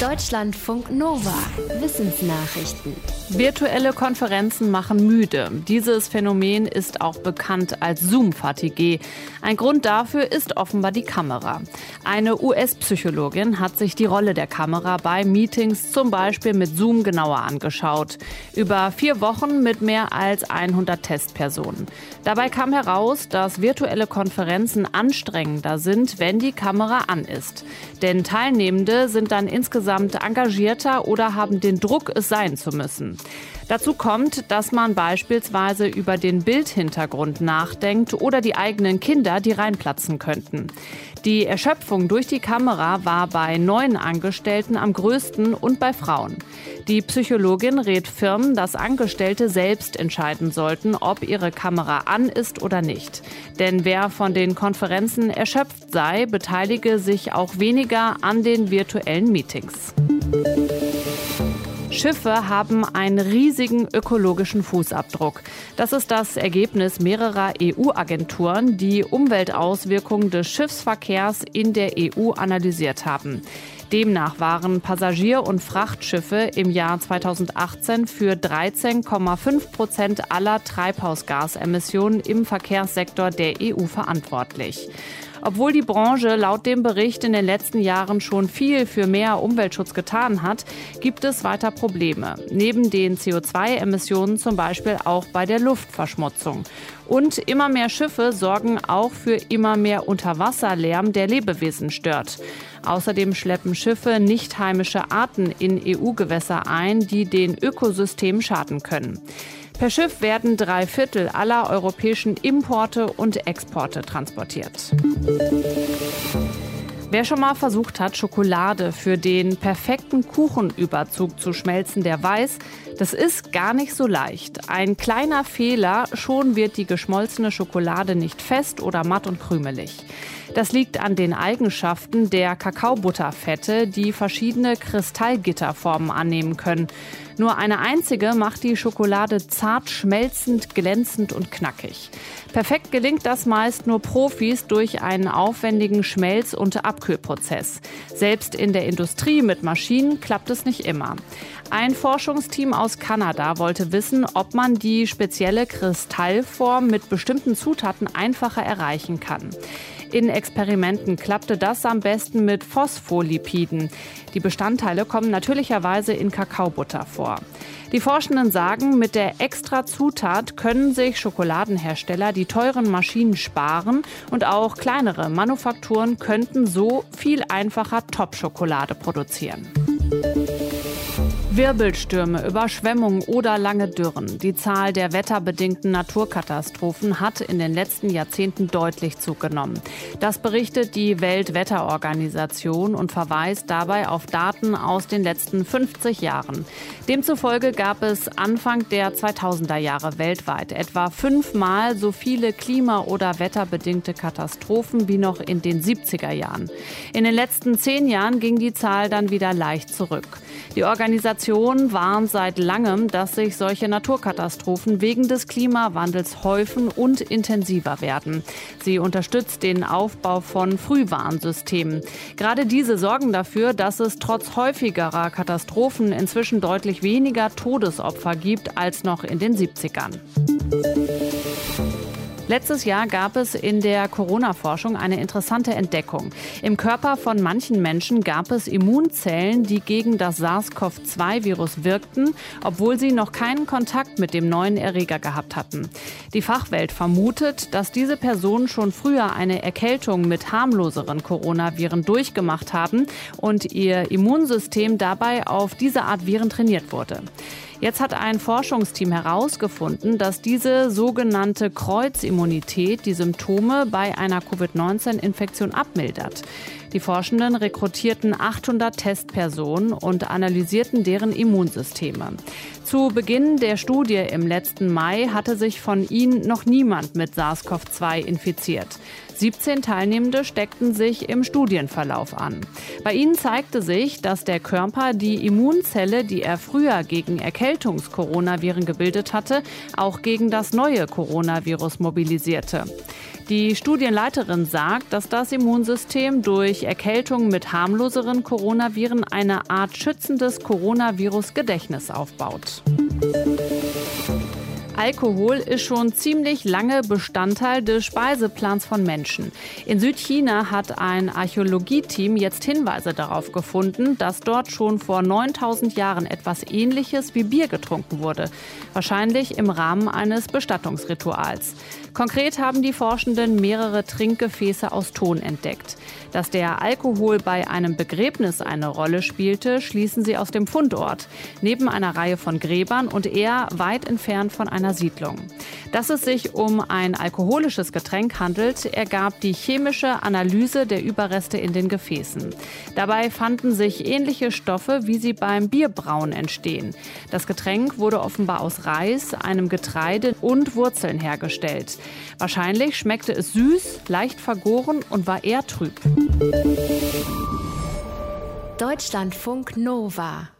Deutschlandfunk Nova. Wissensnachrichten. Virtuelle Konferenzen machen müde. Dieses Phänomen ist auch bekannt als Zoom-Fatigue. Ein Grund dafür ist offenbar die Kamera. Eine US-Psychologin hat sich die Rolle der Kamera bei Meetings zum Beispiel mit Zoom genauer angeschaut. Über vier Wochen mit mehr als 100 Testpersonen. Dabei kam heraus, dass virtuelle Konferenzen anstrengender sind, wenn die Kamera an ist. Denn Teilnehmende sind dann insgesamt insgesamt engagierter oder haben den Druck, es sein zu müssen. Dazu kommt, dass man beispielsweise über den Bildhintergrund nachdenkt oder die eigenen Kinder, die reinplatzen könnten. Die Erschöpfung durch die Kamera war bei neuen Angestellten am größten und bei Frauen. Die Psychologin rät Firmen, dass Angestellte selbst entscheiden sollten, ob ihre Kamera an ist oder nicht. Denn wer von den Konferenzen erschöpft sei, beteilige sich auch weniger an den virtuellen Meetings. Schiffe haben einen riesigen ökologischen Fußabdruck. Das ist das Ergebnis mehrerer EU-Agenturen, die Umweltauswirkungen des Schiffsverkehrs in der EU analysiert haben. Demnach waren Passagier- und Frachtschiffe im Jahr 2018 für 13,5 Prozent aller Treibhausgasemissionen im Verkehrssektor der EU verantwortlich. Obwohl die Branche laut dem Bericht in den letzten Jahren schon viel für mehr Umweltschutz getan hat, gibt es weiter Probleme. Neben den CO2-Emissionen zum Beispiel auch bei der Luftverschmutzung. Und immer mehr Schiffe sorgen auch für immer mehr Unterwasserlärm, der Lebewesen stört. Außerdem schleppen Schiffe nicht heimische Arten in EU-Gewässer ein, die den Ökosystemen schaden können. Per Schiff werden drei Viertel aller europäischen Importe und Exporte transportiert. Wer schon mal versucht hat, Schokolade für den perfekten Kuchenüberzug zu schmelzen, der weiß, das ist gar nicht so leicht. Ein kleiner Fehler, schon wird die geschmolzene Schokolade nicht fest oder matt und krümelig. Das liegt an den Eigenschaften der Kakaobutterfette, die verschiedene Kristallgitterformen annehmen können. Nur eine einzige macht die Schokolade zart schmelzend, glänzend und knackig. Perfekt gelingt das meist nur Profis durch einen aufwendigen Schmelz- und Abkühlprozess. Selbst in der Industrie mit Maschinen klappt es nicht immer. Ein Forschungsteam aus Kanada wollte wissen, ob man die spezielle Kristallform mit bestimmten Zutaten einfacher erreichen kann. In Experimenten klappte das am besten mit Phospholipiden. Die Bestandteile kommen natürlicherweise in Kakaobutter vor. Die Forschenden sagen, mit der extra Zutat können sich Schokoladenhersteller die teuren Maschinen sparen und auch kleinere Manufakturen könnten so viel einfacher Top-Schokolade produzieren. Wirbelstürme, Überschwemmungen oder lange Dürren. Die Zahl der wetterbedingten Naturkatastrophen hat in den letzten Jahrzehnten deutlich zugenommen. Das berichtet die Weltwetterorganisation und verweist dabei auf Daten aus den letzten 50 Jahren. Demzufolge gab es Anfang der 2000er Jahre weltweit etwa fünfmal so viele klima- oder wetterbedingte Katastrophen wie noch in den 70er Jahren. In den letzten zehn Jahren ging die Zahl dann wieder leicht zurück. Die Organisation warnt seit langem, dass sich solche Naturkatastrophen wegen des Klimawandels häufen und intensiver werden. Sie unterstützt den Aufbau von Frühwarnsystemen. Gerade diese sorgen dafür, dass es trotz häufigerer Katastrophen inzwischen deutlich weniger Todesopfer gibt als noch in den 70ern. Letztes Jahr gab es in der Corona-Forschung eine interessante Entdeckung. Im Körper von manchen Menschen gab es Immunzellen, die gegen das SARS-CoV-2-Virus wirkten, obwohl sie noch keinen Kontakt mit dem neuen Erreger gehabt hatten. Die Fachwelt vermutet, dass diese Personen schon früher eine Erkältung mit harmloseren Coronaviren durchgemacht haben und ihr Immunsystem dabei auf diese Art Viren trainiert wurde. Jetzt hat ein Forschungsteam herausgefunden, dass diese sogenannte Kreuzimmunität die Symptome bei einer Covid-19-Infektion abmildert. Die Forschenden rekrutierten 800 Testpersonen und analysierten deren Immunsysteme. Zu Beginn der Studie im letzten Mai hatte sich von ihnen noch niemand mit SARS-CoV-2 infiziert. 17 Teilnehmende steckten sich im Studienverlauf an. Bei ihnen zeigte sich, dass der Körper die Immunzelle, die er früher gegen Erkältungs-Coronaviren gebildet hatte, auch gegen das neue Coronavirus mobilisierte. Die Studienleiterin sagt, dass das Immunsystem durch Erkältung mit harmloseren Coronaviren eine Art schützendes Coronavirus-Gedächtnis aufbaut. Alkohol ist schon ziemlich lange Bestandteil des Speiseplans von Menschen. In Südchina hat ein Archäologieteam jetzt Hinweise darauf gefunden, dass dort schon vor 9000 Jahren etwas Ähnliches wie Bier getrunken wurde. Wahrscheinlich im Rahmen eines Bestattungsrituals. Konkret haben die Forschenden mehrere Trinkgefäße aus Ton entdeckt. Dass der Alkohol bei einem Begräbnis eine Rolle spielte, schließen sie aus dem Fundort. Neben einer Reihe von Gräbern und eher weit entfernt von einer Siedlung. Dass es sich um ein alkoholisches Getränk handelt, ergab die chemische Analyse der Überreste in den Gefäßen. Dabei fanden sich ähnliche Stoffe, wie sie beim Bierbrauen entstehen. Das Getränk wurde offenbar aus Reis, einem Getreide und Wurzeln hergestellt. Wahrscheinlich schmeckte es süß, leicht vergoren und war eher trüb. Deutschlandfunk Nova